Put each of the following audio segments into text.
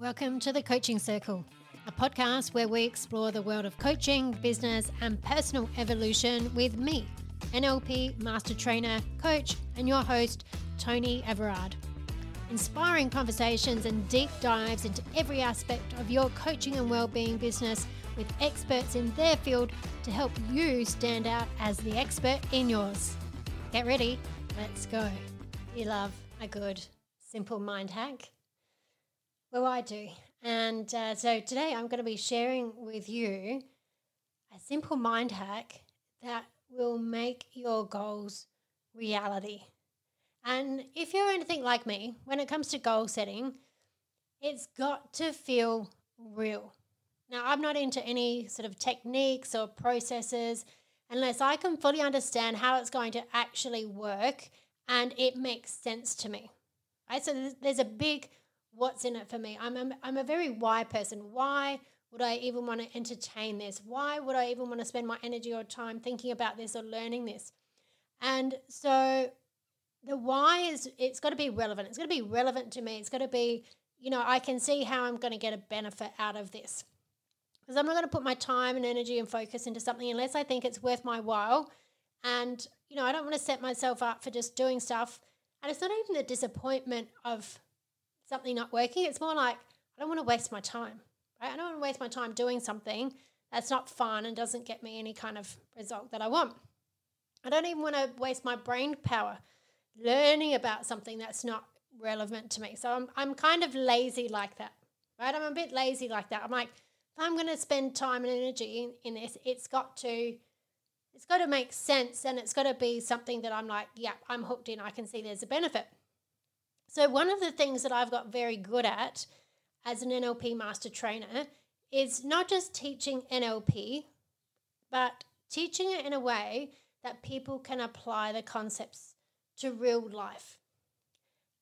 Welcome to the Coaching Circle, a podcast where we explore the world of coaching, business, and personal evolution with me, NLP Master Trainer, Coach, and your host, Toni Everard. Inspiring conversations and deep dives into every aspect of your coaching and well-being business with experts in their field to help you stand out as the expert in yours. Get ready, let's go. You love a good, simple mind hack? Well, I do. And uh, so today I'm going to be sharing with you a simple mind hack that will make your goals reality. And if you're anything like me, when it comes to goal setting, it's got to feel real. Now, I'm not into any sort of techniques or processes unless I can fully understand how it's going to actually work and it makes sense to me. Right? So there's a big what's in it for me. I'm a, I'm a very why person. Why would I even want to entertain this? Why would I even want to spend my energy or time thinking about this or learning this? And so the why is it's got to be relevant. It's got to be relevant to me. It's got to be, you know, I can see how I'm going to get a benefit out of this. Because I'm not going to put my time and energy and focus into something unless I think it's worth my while. And, you know, I don't want to set myself up for just doing stuff. And it's not even the disappointment of something not working. It's more like I don't want to waste my time. Right? I don't want to waste my time doing something that's not fun and doesn't get me any kind of result that I want. I don't even want to waste my brain power learning about something that's not relevant to me. So I'm I'm kind of lazy like that. Right? I'm a bit lazy like that. I'm like, if I'm going to spend time and energy in, in this, it's got to it's got to make sense and it's got to be something that I'm like, yeah, I'm hooked in. I can see there's a benefit. So, one of the things that I've got very good at as an NLP master trainer is not just teaching NLP, but teaching it in a way that people can apply the concepts to real life.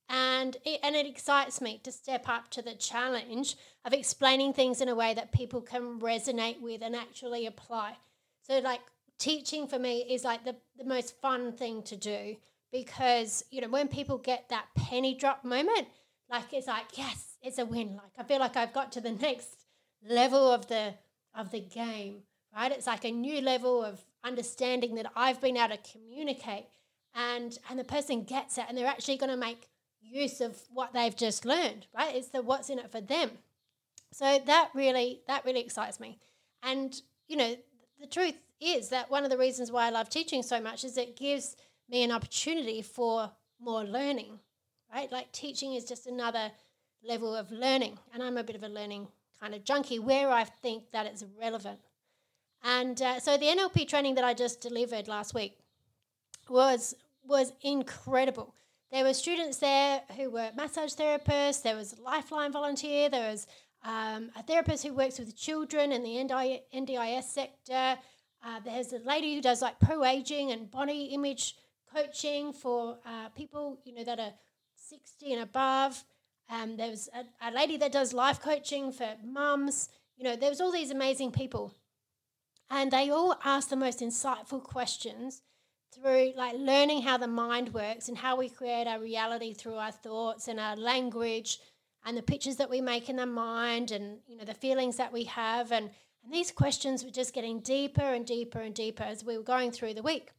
And it, and it excites me to step up to the challenge of explaining things in a way that people can resonate with and actually apply. So, like, teaching for me is like the, the most fun thing to do because you know when people get that penny drop moment like it's like yes it's a win. Like i feel like i've got to the next level of the of the game right? It's like a new level of understanding that i've been able to communicate and and the person gets it and they're actually going to make use of what they've just learned right? It's the what's in it for them. So that really that really excites me. And you know the truth is that one of the reasons why i love teaching so much is it gives me an opportunity for more learning, right? Like teaching is just another level of learning. And I'm a bit of a learning kind of junkie where I think that it's relevant. And uh, so the NLP training that I just delivered last week was was incredible. There were students there who were massage therapists. There was a Lifeline volunteer. There was um, a therapist who works with children in the NDIS sector. Uh, there's a lady who does like pro aging and body image coaching for uh, people, you know, that are 60 and above. Um, there was a, a lady that does life coaching for mums. You know, there was all these amazing people. And they all asked the most insightful questions through like learning how the mind works and how we create our reality through our thoughts and our language and the pictures that we make in the mind and you know the feelings that we have and and these questions were just getting deeper and deeper and deeper as we were going through the week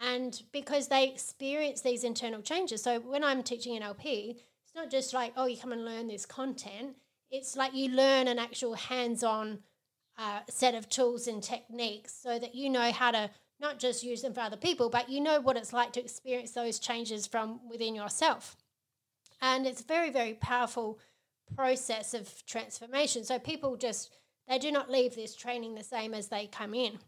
and because they experience these internal changes. So when I'm teaching NLP, it's not just like, oh, you come and learn this content. It's like you learn an actual hands on uh, set of tools and techniques so that you know how to not just use them for other people, but you know what it's like to experience those changes from within yourself. And it's a very, very powerful process of transformation. So people just, they do not leave this training the same as they come in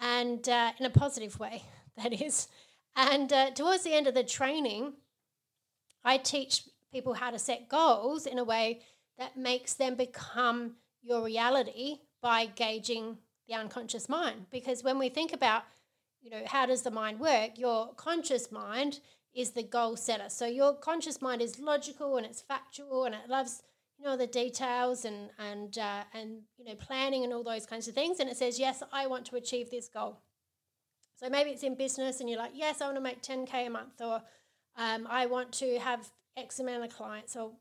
and uh, in a positive way. that is. And uh, towards the end of the training, I teach people how to set goals in a way that makes them become your reality by gauging the unconscious mind. Because when we think about, you know, how does the mind work, your conscious mind is the goal setter. So your conscious mind is logical and it's factual and it loves, you know, the details and and uh, and you know planning and all those kinds of things. And it says, yes, I want to achieve this goal. So maybe it's in business and you're like, yes, I want to make 10K a month, or um, I want to have X amount of clients, or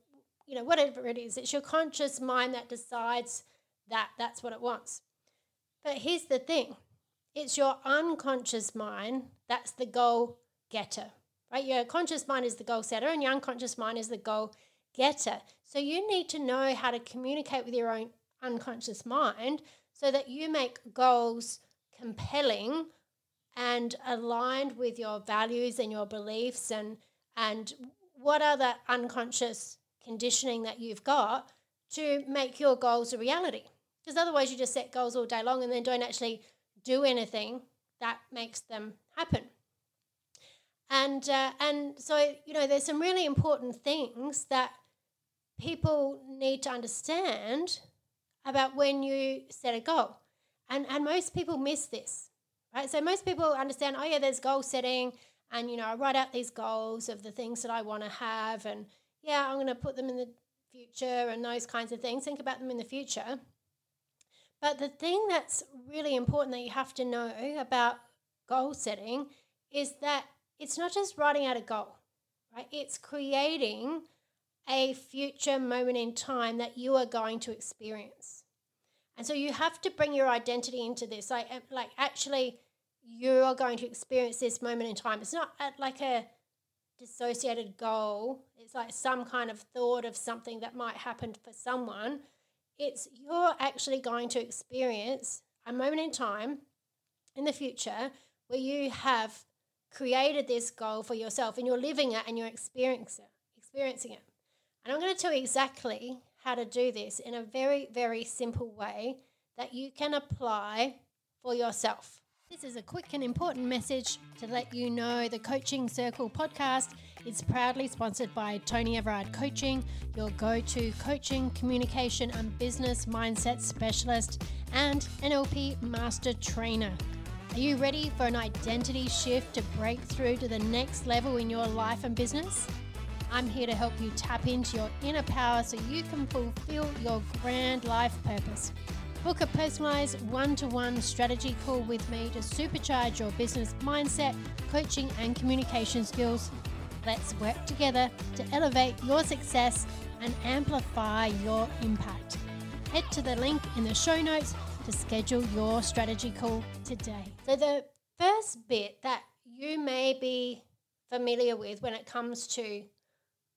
you know, whatever it is, it's your conscious mind that decides that that's what it wants. But here's the thing it's your unconscious mind that's the goal getter, right? Your conscious mind is the goal setter, and your unconscious mind is the goal getter. So you need to know how to communicate with your own unconscious mind so that you make goals compelling and aligned with your values and your beliefs and and what are the unconscious conditioning that you've got to make your goals a reality. Because otherwise you just set goals all day long and then don't actually do anything that makes them happen. And uh, and so you know there's some really important things that people need to understand about when you set a goal. And and most people miss this right? So most people understand, oh yeah, there's goal setting, and you know, I write out these goals of the things that I want to have, and yeah, I'm going to put them in the future and those kinds of things. Think about them in the future. But the thing that's really important that you have to know about goal setting is that it's not just writing out a goal, right? It's creating a future moment in time that you are going to experience. And so you have to bring your identity into this. Like, uh, like actually, you are going to experience this moment in time. It's not at like a dissociated goal. It's like some kind of thought of something that might happen for someone. It's you're actually going to experience a moment in time in the future where you have created this goal for yourself and you're living it and you're experiencing it, experiencing it. And I'm going to tell you exactly how to do this in a very, very simple way that you can apply for yourself. This is a quick and important message to let you know the Coaching Circle podcast is proudly sponsored by Toni Everard Coaching, your go to coaching, communication, and business mindset specialist and NLP master trainer. Are you ready for an identity shift to break through to the next level in your life and business? I'm here to help you tap into your inner power so you can fulfill your grand life purpose. Book a personalized one to one strategy call with me to supercharge your business mindset, coaching, and communication skills. Let's work together to elevate your success and amplify your impact. Head to the link in the show notes to schedule your strategy call today. So, the first bit that you may be familiar with when it comes to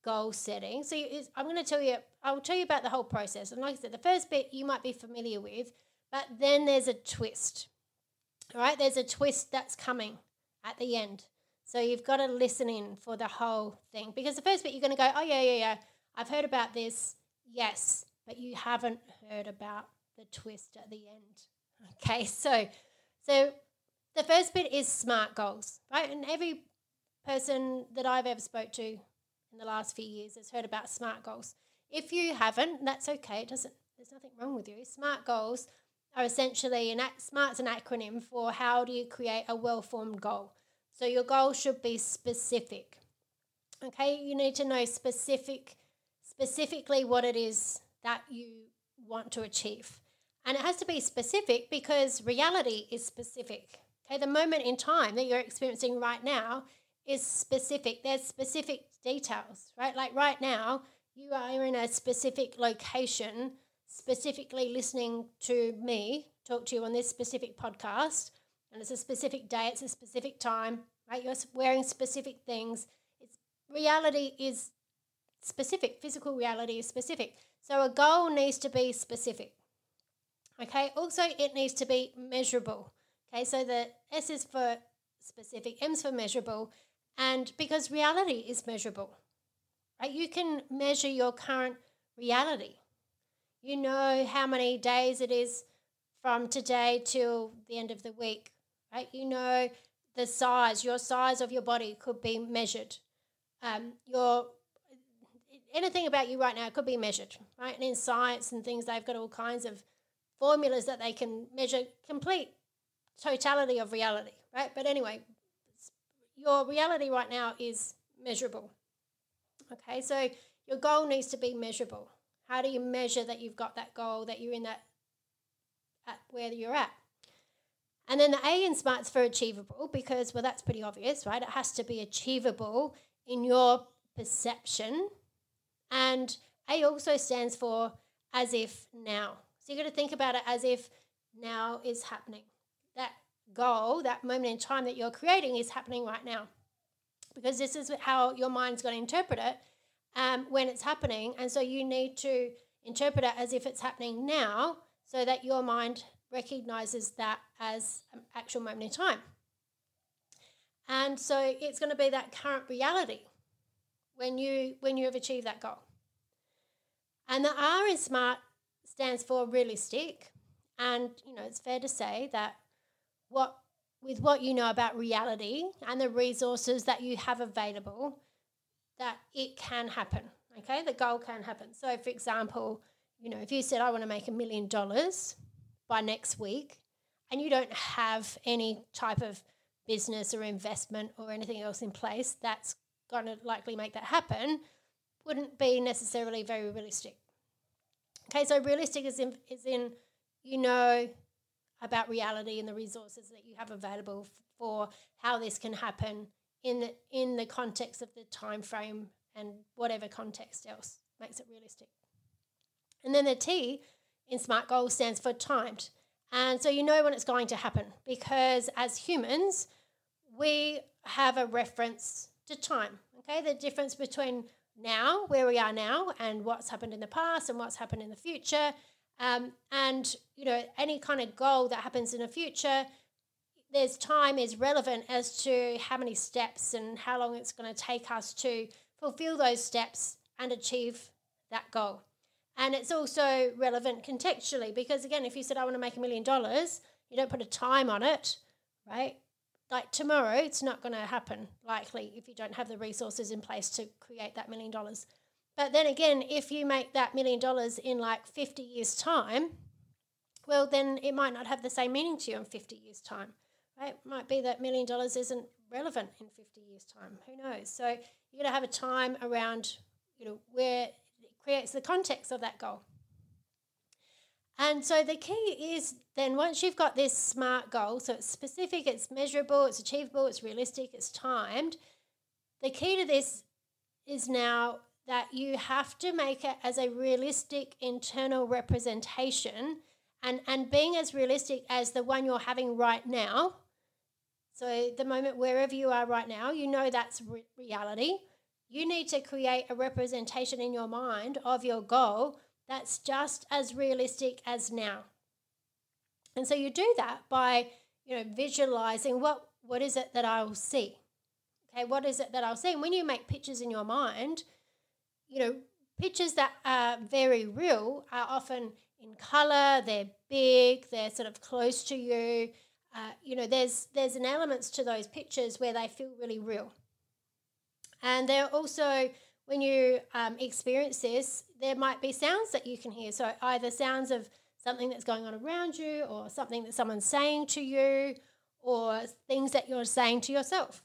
goal setting. So I'm going to tell you, I'll tell you about the whole process. And like I said, the first bit you might be familiar with, but then there's a twist. All right, there's a twist that's coming at the end. So you've got to listen in for the whole thing because the first bit you're going to go, oh, yeah, yeah, yeah, I've heard about this. Yes, but you haven't heard about the twist at the end. Okay, so so the first bit is smart goals, right? And every person that I've ever spoke to in the last few years has heard about SMART goals. If you haven't, that's okay. It doesn't. There's nothing wrong with you. SMART goals are essentially an SMART's an acronym for how do you create a well-formed goal. So your goal should be specific. Okay, you need to know specific, specifically what it is that you want to achieve. And it has to be specific because reality is specific. Okay, the moment in time that you're experiencing right now is specific. There's specific details, right? Like right now, you are in a specific location, specifically listening to me talk to you on this specific podcast, and it's a specific day, it's a specific time, right? You're wearing specific things. It's reality is specific, physical reality is specific. So a goal needs to be specific. Okay, also it needs to be measurable. Okay, so the S is for specific, M's for measurable, and because reality is measurable, right? You can measure your current reality. You know how many days it is from today till the end of the week, right? You know the size, your size of your body could be measured. Um, your anything about you right now could be measured, right? And in science and things, they've got all kinds of formulas that they can measure complete totality of reality, right? But anyway, your reality right now is measurable. Okay, so your goal needs to be measurable. How do you measure that you've got that goal, that you're in that at where you're at? And then the A in SMART's for achievable because, well, that's pretty obvious, right? It has to be achievable in your perception. And A also stands for as if now. So you've got to think about it as if now is happening. That goal, that moment in time that you're creating is happening right now. Because this is how your mind's going to interpret it um, when it's happening. And so you need to interpret it as if it's happening now so that your mind recognizes that as an actual moment in time. And so it's going to be that current reality when you when you have achieved that goal. And the R in SMART stands for realistic. And you know, it's fair to say that what with what you know about reality and the resources that you have available, that it can happen. Okay, the goal can happen. So, for example, you know, if you said I want to make a million dollars by next week, and you don't have any type of business or investment or anything else in place that's going to likely make that happen, wouldn't be necessarily very realistic. Okay, so realistic is in, is in you know about reality and the resources that you have available for how this can happen in the, in the context of the time frame and whatever context else makes it realistic. And then the T in SMART goals stands for timed. And so you know when it's going to happen because as humans, we have a reference to time. Okay, the difference between now, where we are now, and what's happened in the past and what's happened in the future. Um, and you know, any kind of goal that happens in the future, there's time is relevant as to how many steps and how long it's going to take us to fulfill those steps and achieve that goal. And it's also relevant contextually because again, if you said I want to make a million dollars, you don't put a time on it, right? like tomorrow, it's not going to happen likely if you don't have the resources in place to create that million dollars. But then again, if you make that million dollars in like 50 years' time, well, then it might not have the same meaning to you in 50 years' time, right? It might be that million dollars isn't relevant in 50 years' time. Who knows? So you're going to have a time around, you know, where it creates the context of that goal. And so the key is then once you've got this SMART goal, so it's specific, it's measurable, it's achievable, it's realistic, it's timed, the key to this is now that you have to make it as a realistic internal representation and, and being as realistic as the one you're having right now. So, the moment wherever you are right now, you know that's re- reality. You need to create a representation in your mind of your goal that's just as realistic as now. And so you do that by, you know, visualizing what what is it that I'll see? Okay, what is it that I'll see? And when you make pictures in your mind, you know, pictures that are very real are often in color, they're big, they're sort of close to you. Uh, you know, there's there's an elements to those pictures where they feel really real. And they're also when you um, experience this, there might be sounds that you can hear. So either sounds of something that's going on around you, or something that someone's saying to you, or things that you're saying to yourself.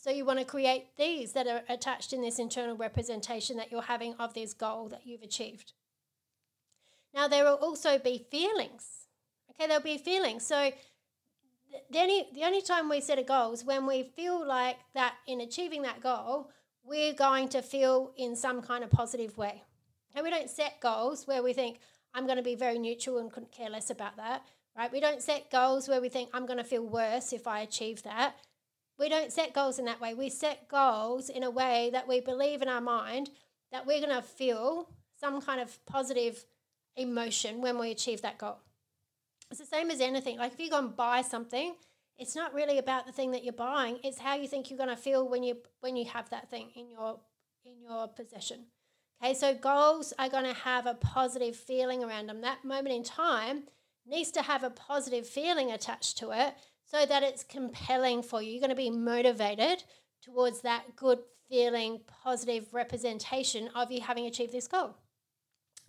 So you want to create these that are attached in this internal representation that you're having of this goal that you've achieved. Now there will also be feelings. Okay, there'll be feelings. So the only, the only time we set a goal is when we feel like that in achieving that goal, we're going to feel in some kind of positive way. And we don't set goals where we think, I'm going to be very neutral and couldn't care less about that, right? We don't set goals where we think, I'm going to feel worse if I achieve that. We don't set goals in that way. We set goals in a way that we believe in our mind that we're going to feel some kind of positive emotion when we achieve that goal. It's the same as anything. Like if you go and buy something, it's not really about the thing that you're buying it's how you think you're going to feel when you when you have that thing in your in your possession okay so goals are going to have a positive feeling around them that moment in time needs to have a positive feeling attached to it so that it's compelling for you. You're going to be motivated towards that good feeling positive representation of you having achieved this goal.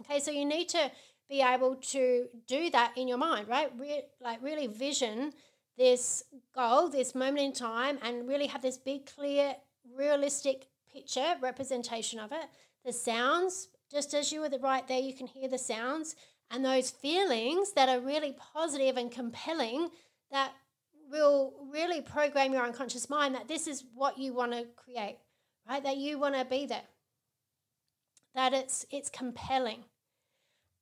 Okay so you need to be able to do that in your mind right? Re- like really vision this goal, this moment in time, and really have this big, clear, realistic picture, representation of it. The sounds, just as you were right there, you can hear the sounds and those feelings that are really positive and compelling that will really program your unconscious mind that this is what you want to create, right? That you want to be there. that it's it's compelling.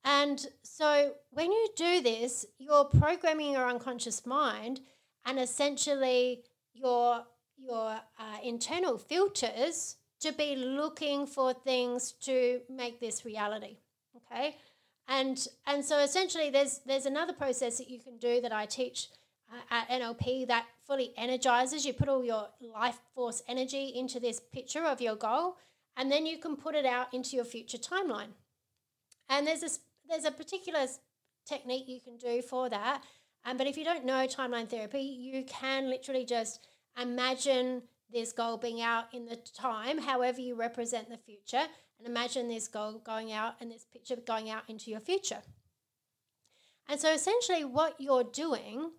And so when you do this, you're programming your unconscious mind and essentially your your uh, internal filters to be looking for things to make this reality. Okay, and and so essentially, there's there's another process that you can do that I teach at NLP that fully energizes. You put all your life force energy into this picture of your goal, and then you can put it out into your future timeline. And there's this there's a particular technique you can do for that. Um, but if you don't know timeline therapy, you can literally just imagine this goal being out in the time, however you represent the future, and imagine this goal going out and this picture going out into your future. And so essentially, what you're doing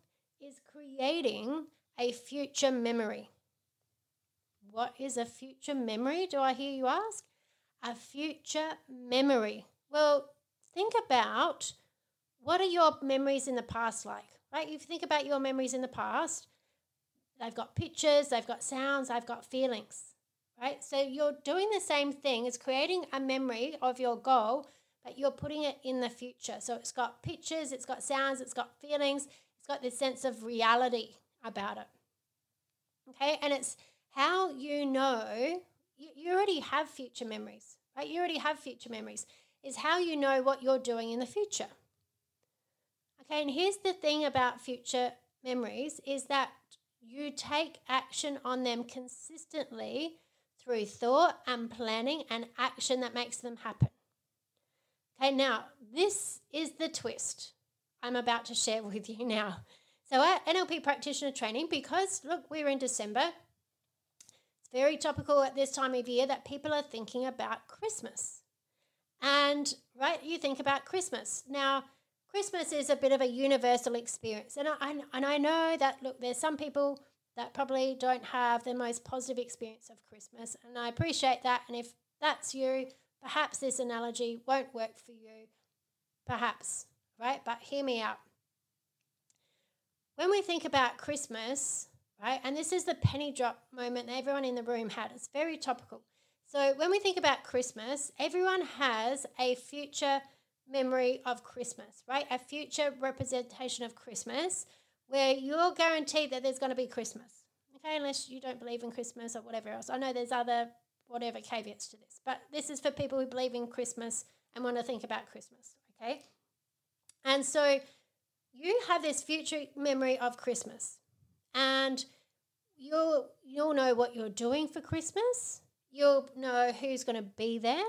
creating a future memory. What is a future memory, do I hear you ask? A future memory. Well, think about what are your memories in the past like, right? If you think about your memories in the past, they've got pictures, they've got sounds, they've got feelings, right? So you're doing the same thing as creating a memory of your goal, but you're putting it in the future. So it's got pictures, it's got sounds, it's got feelings, it's got this sense of reality about it. Okay, and it's how you know you, you already have future memories, right? You already have future memories, is how you know what you're doing in the future. Okay, and here's the thing about future memories is that you take action on them consistently through thought and planning and action that makes them happen. Okay, now this is the twist I'm about to share with you now. So, at NLP practitioner training, because look, we're in December, it's very topical at this time of year that people are thinking about Christmas. And, right, you think about Christmas. Now, Christmas is a bit of a universal experience. And I, and I know that, look, there's some people that probably don't have the most positive experience of Christmas. And I appreciate that. And if that's you, perhaps this analogy won't work for you. Perhaps, right? But hear me out. When we think about Christmas, right, and this is the penny drop moment that everyone in the room had, it's very topical. So when we think about Christmas, everyone has a future memory of Christmas, right? A future representation of Christmas where you're guaranteed that there's going to be Christmas, okay? Unless you don't believe in Christmas or whatever else. I know there's other whatever caveats to this, but this is for people who believe in Christmas and want to think about Christmas, okay? And so you have this future memory of Christmas, and you'll you'll know what you're doing for Christmas. You'll know who's going to be there.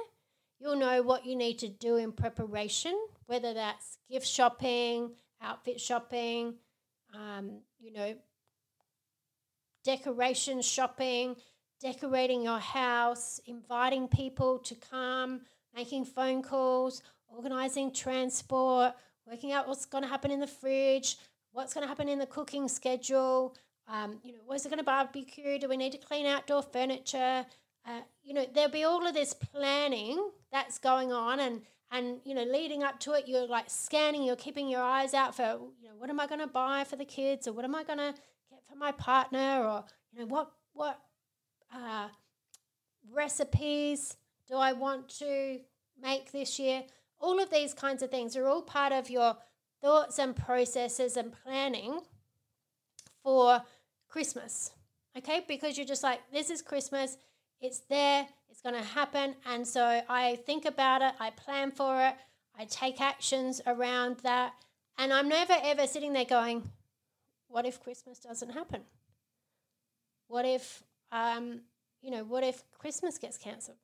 You'll know what you need to do in preparation, whether that's gift shopping, outfit shopping, um, you know, decoration shopping, decorating your house, inviting people to come, making phone calls, organizing transport, working out what's going to happen in the fridge, what's going to happen in the cooking schedule. Um, you know, where's it going to barbecue? Do we need to clean outdoor furniture? Uh, you know, there'll be all of this planning that's going on, and and you know, leading up to it, you're like scanning, you're keeping your eyes out for, you know, what am I going to buy for the kids, or what am I going to get for my partner, or you know, what what uh, recipes do I want to make this year? All of these kinds of things are all part of your thoughts and processes and planning for Christmas. Okay, because you're just like, this is Christmas it's there, it's going to happen. And so I think about it, I plan for it, I take actions around that. And I'm never ever sitting there going, what if Christmas doesn't happen? What if, um, you know, what if Christmas gets cancelled?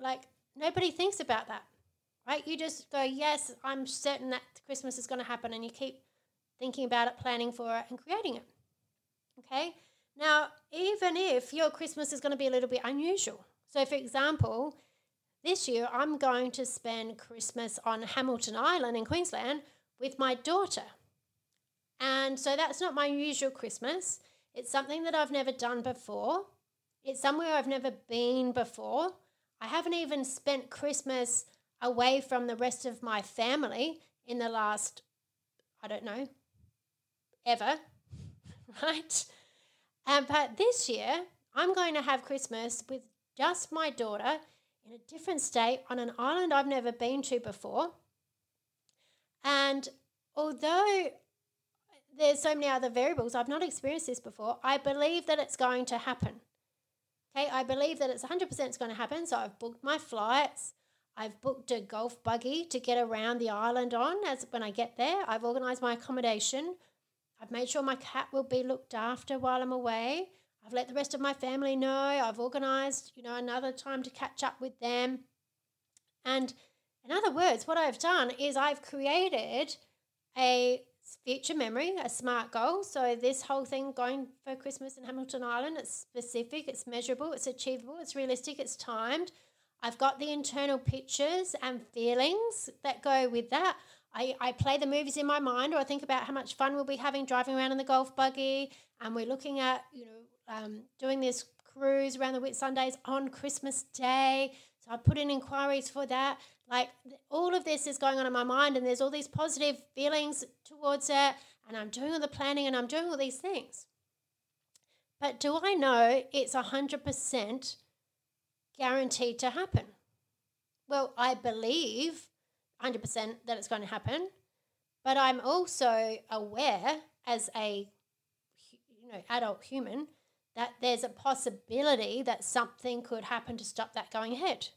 Like, nobody thinks about that, right? You just go, yes, I'm certain that Christmas is going to happen, and you keep thinking about it, planning for it, and creating it. Okay? Now, even if your Christmas is going to be a little bit unusual. So, for example, this year I'm going to spend Christmas on Hamilton Island in Queensland with my daughter. And so that's not my usual Christmas. It's something that I've never done before. It's somewhere I've never been before. I haven't even spent Christmas away from the rest of my family in the last, I don't know, ever, right? Um, but this year, I'm going to have Christmas with just my daughter in a different state on an island I've never been to before. And although there's so many other variables, I've not experienced this before, I believe that it's going to happen. Okay, I believe that it's 100% it's going to happen. So I've booked my flights. I've booked a golf buggy to get around the island on as when I get there. I've organised my accommodation. I've made sure my cat will be looked after while I'm away. I've let the rest of my family know. I've organised, you know, another time to catch up with them. And in other words, what I've done is I've created a future memory, a SMART goal. So this whole thing going for Christmas in Hamilton Island, it's specific, it's measurable, it's achievable, it's realistic, it's timed. I've got the internal pictures and feelings that go with that. I, I play the movies in my mind or I think about how much fun we'll be having driving around in the golf buggy and we're looking at, you know, um, doing this cruise around the Whitsundays on Christmas Day. So I put in inquiries for that. Like all of this is going on in my mind, and there's all these positive feelings towards it, and I'm doing all the planning and I'm doing all these things. But do I know it's 100% guaranteed to happen? Well, I believe 100% that it's going to happen, but I'm also aware as a you know adult human that there's a possibility that something could happen to stop that going ahead.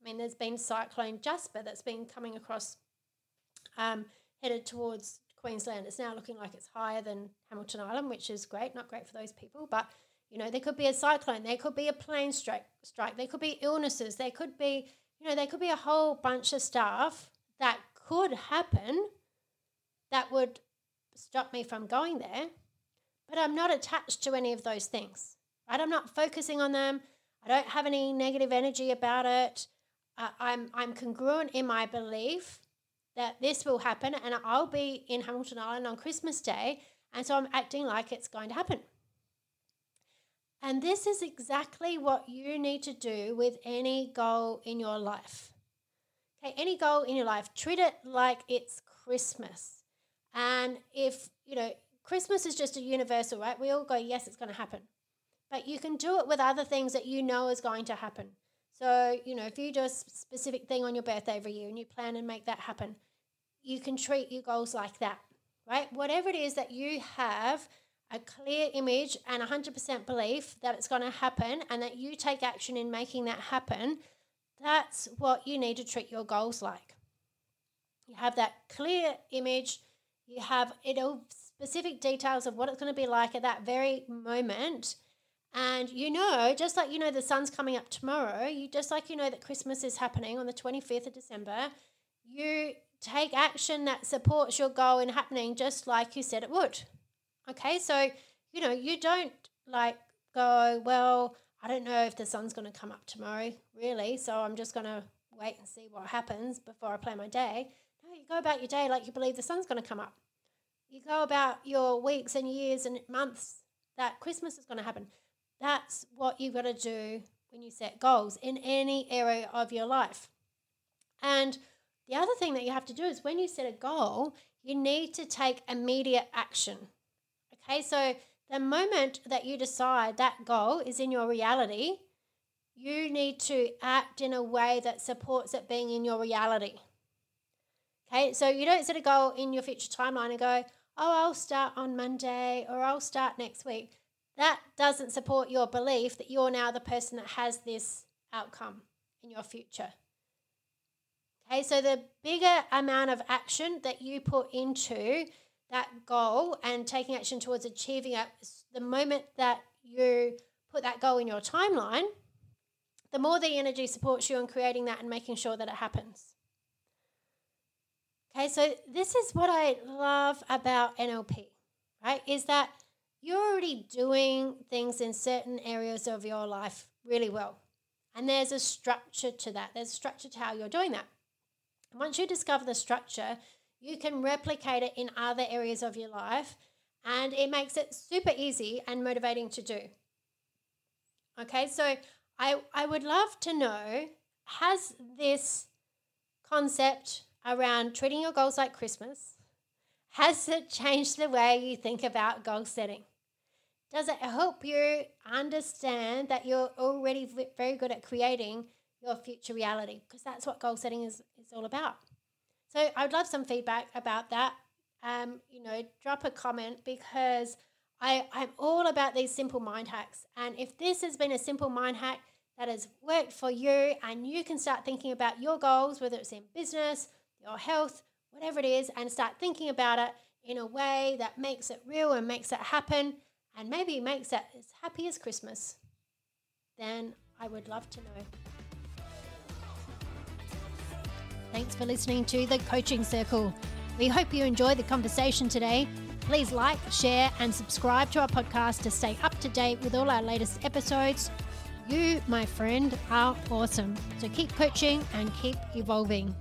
I mean, there's been Cyclone Jasper that's been coming across, um, headed towards Queensland. It's now looking like it's higher than Hamilton Island, which is great. Not great for those people, but you know, there could be a cyclone, there could be a plane strike, strike, there could be illnesses, there could be, you know, there could be a whole bunch of stuff that could happen that would stop me from going there but I'm not attached to any of those things. Right? I'm not focusing on them. I don't have any negative energy about it. Uh, I'm I'm congruent in my belief that this will happen, and I'll be in Hamilton Island on Christmas Day, and so I'm acting like it's going to happen. And this is exactly what you need to do with any goal in your life. Okay, any goal in your life, treat it like it's Christmas. And if, you know, Christmas is just a universal, right? We all go, yes, it's going to happen. But you can do it with other things that you know is going to happen. So, you know, if you do a specific thing on your birthday every year and you plan and make that happen, you can treat your goals like that, right? Whatever it is that you have a clear image and 100% belief that it's going to happen and that you take action in making that happen, that's what you need to treat your goals like. You have that clear image, you have it all specific details of what it's going to be like at that very moment. And you know, just like you know the sun's coming up tomorrow, you just like you know that Christmas is happening on the 25th of December, you take action that supports your goal in happening just like you said it would. Okay, so you know, you don't like go, well, I don't know if the sun's going to come up tomorrow, really, so I'm just going to wait and see what happens before I plan my day. No, you go about your day like you believe the sun's going to come up you go about your weeks and years and months that Christmas is going to happen. That's what you've got to do when you set goals in any area of your life. And the other thing that you have to do is when you set a goal, you need to take immediate action. Okay, so the moment that you decide that goal is in your reality, you need to act in a way that supports it being in your reality. Okay, so you don't set a goal in your future timeline and go, oh, I'll start on Monday or I'll start next week, that doesn't support your belief that you're now the person that has this outcome in your future. Okay, so the bigger amount of action that you put into that goal and taking action towards achieving it, the moment that you put that goal in your timeline, the more the energy supports you in creating that and making sure that it happens. Okay, so this is what I love about NLP, right? Is that you're already doing things in certain areas of your life really well. And there's a structure to that. There's a structure to how you're doing that. And once you discover the structure, you can replicate it in other areas of your life. And it makes it super easy and motivating to do. Okay, so I, I would love to know has this concept around treating your goals like Christmas? Has it changed the way you think about goal setting? Does it help you understand that you're already very good at creating your future reality because that's what goal setting is, is all about. So I would love some feedback about that. Um, you know, drop a comment because I, I'm all about these simple mind hacks. And if this has been a simple mind hack that has worked for you and you can start thinking about your goals, whether it's in business, your health, whatever it is, and start thinking about it in a way that makes it real and makes it happen and maybe makes it as happy as Christmas, then I would love to know. Thanks for listening to the Coaching Circle. We hope you enjoyed the conversation today. Please like, share, and subscribe to our podcast to stay up to date with all our latest episodes. You, my friend, are awesome. So keep coaching and keep evolving.